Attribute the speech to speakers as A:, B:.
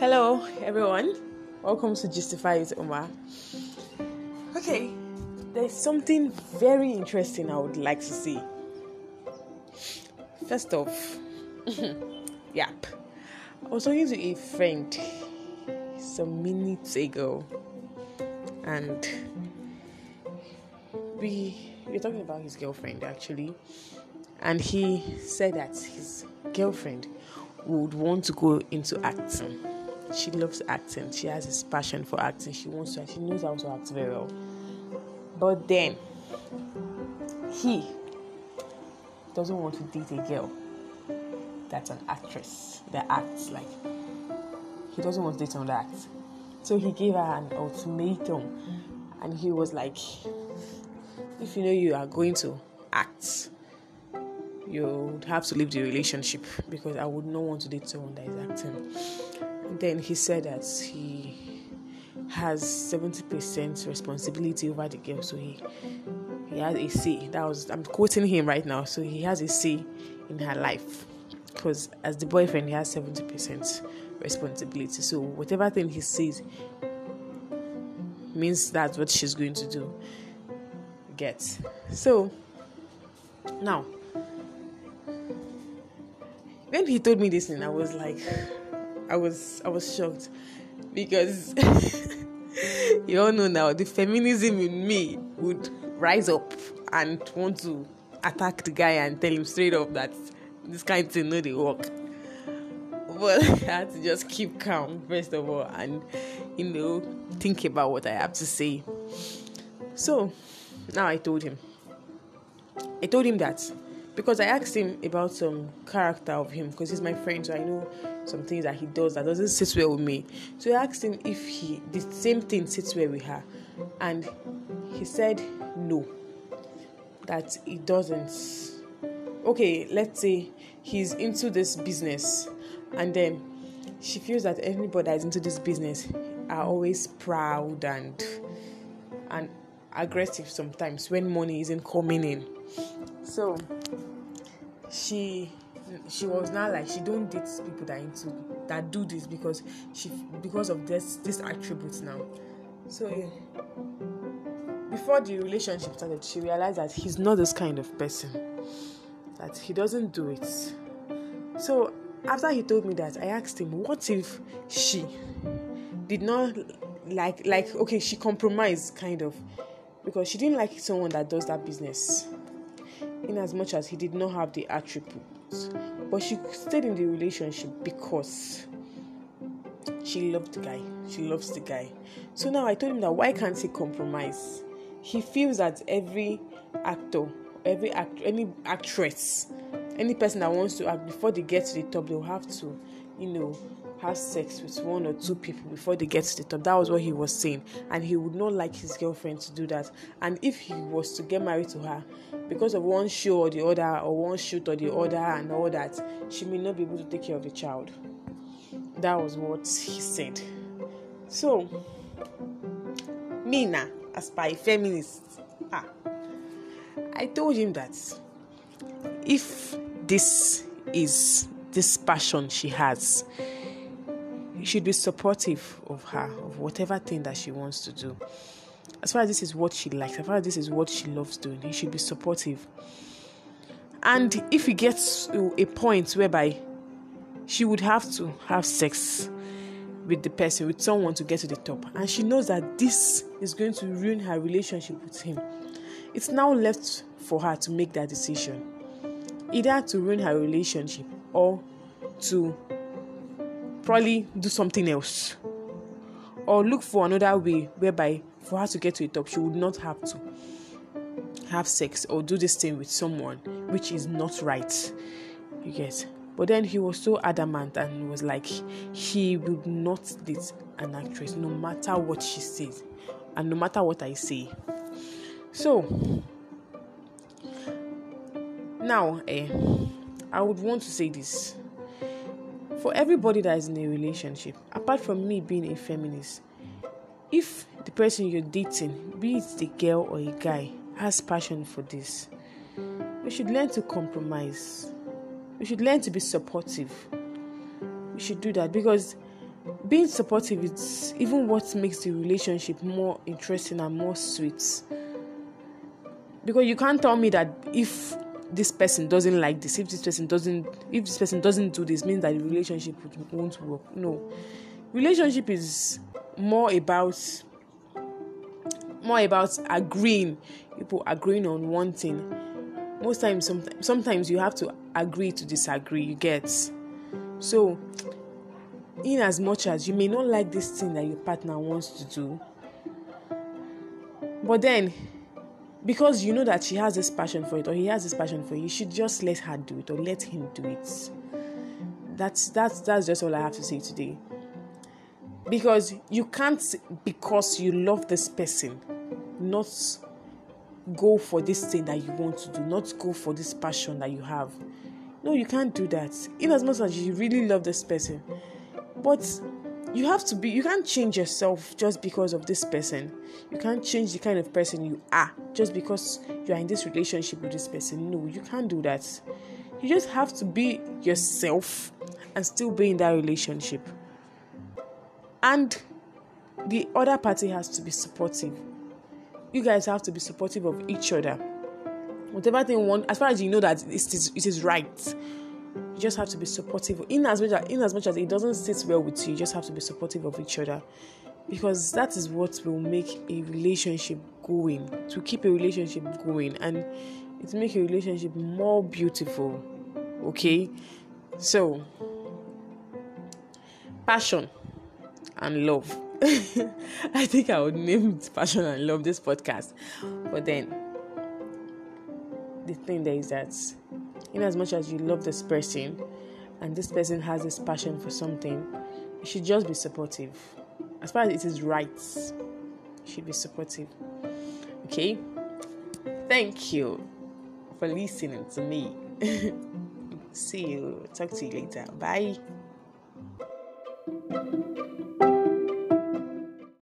A: Hello, everyone. Welcome to Justify with Omar. Okay, there's something very interesting I would like to see. First off, yep, I was talking to a friend some minutes ago, and we we were talking about his girlfriend actually, and he said that his girlfriend would want to go into acting. She loves acting. She has this passion for acting. She wants to. She knows how to act very well. But then he doesn't want to date a girl that's an actress that acts like he doesn't want to date someone that acts. So he gave her an ultimatum, and he was like, "If you know you are going to act." you would have to leave the relationship because I would not want to date someone that is acting. Then he said that he has 70% responsibility over the girl, so he he has a say. That was I'm quoting him right now. So he has a say in her life because as the boyfriend, he has 70% responsibility. So whatever thing he says means that's what she's going to do. Get so now when he told me this thing, I was like, I was I was shocked because you all know now the feminism in me would rise up and want to attack the guy and tell him straight up that this kind of thing no they work. But I had to just keep calm first of all and you know think about what I have to say. So now I told him. I told him that because I asked him about some character of him because he's my friend, so I know some things that he does that doesn't sit well with me. So I asked him if he the same thing sits well with her, and he said no, that he doesn't. Okay, let's say he's into this business, and then she feels that anybody that is into this business are always proud and and aggressive sometimes when money isn't coming in. So she she was not like she don't date people that into that do this because she because of this this attributes now. So before the relationship started, she realized that he's not this kind of person. That he doesn't do it. So after he told me that, I asked him, what if she did not like like okay, she compromised kind of because she didn't like someone that does that business in as much as he did not have the attributes. But she stayed in the relationship because she loved the guy. She loves the guy. So now I told him that why can't he compromise? He feels that every actor, every act, any actress, any person that wants to act before they get to the top, they'll have to, you know, have sex with one or two people before they get to the top. That was what he was saying, and he would not like his girlfriend to do that. And if he was to get married to her, because of one show or the other, or one shoot or the other, and all that, she may not be able to take care of the child. That was what he said. So, Mina, as by feminist, ah, I told him that if this is this passion she has you should be supportive of her, of whatever thing that she wants to do. As far as this is what she likes, as far as this is what she loves doing, you should be supportive. And if it gets to a point whereby she would have to have sex with the person, with someone to get to the top, and she knows that this is going to ruin her relationship with him, it's now left for her to make that decision either to ruin her relationship or to probably do something else. Or look for another way whereby for her to get to the top she would not have to have sex or do this thing with someone which is not right. You get? But then he was so adamant and was like he would not date an actress no matter what she says and no matter what i say. So now eh, i would want to say this for everybody that is in a relationship, apart from me being a feminist, if the person you're dating, be it the girl or a guy, has passion for this, we should learn to compromise. We should learn to be supportive. We should do that because being supportive is even what makes the relationship more interesting and more sweet. Because you can't tell me that if this person doesn't like this, if this person doesn't, if this person doesn't do this, means that the relationship won't work. No, relationship is more about more about agreeing. People agreeing on one thing. Most times, sometimes, sometimes you have to agree to disagree. You get so in as much as you may not like this thing that your partner wants to do, but then because you know that she has this passion for it or he has this passion for it, you should just let her do it or let him do it. That's that's that's just all I have to say today. Because you can't because you love this person, not go for this thing that you want to do, not go for this passion that you have. No, you can't do that. In as much as you really love this person, but you have to be you can't change yourself just because of this person. You can't change the kind of person you are just because you are in this relationship with this person. No you can't do that. You just have to be yourself and still be in that relationship. And the other party has to be supportive. You guys have to be supportive of each other. Whatever thing one as far as you know that it is, it is right you just have to be supportive in as much as in as much as it doesn't sit well with you you just have to be supportive of each other. Because that is what will make a relationship going to keep a relationship going. And it make a relationship more beautiful okay? So passion and love. I think i would name it passion and love this podcast. But then the thing there is that in as much as you love this person and this person has this passion for something, you should just be supportive. As far as it is right, you should be supportive. Okay? Thank you for listening to me. See you. Talk to you later. Bye.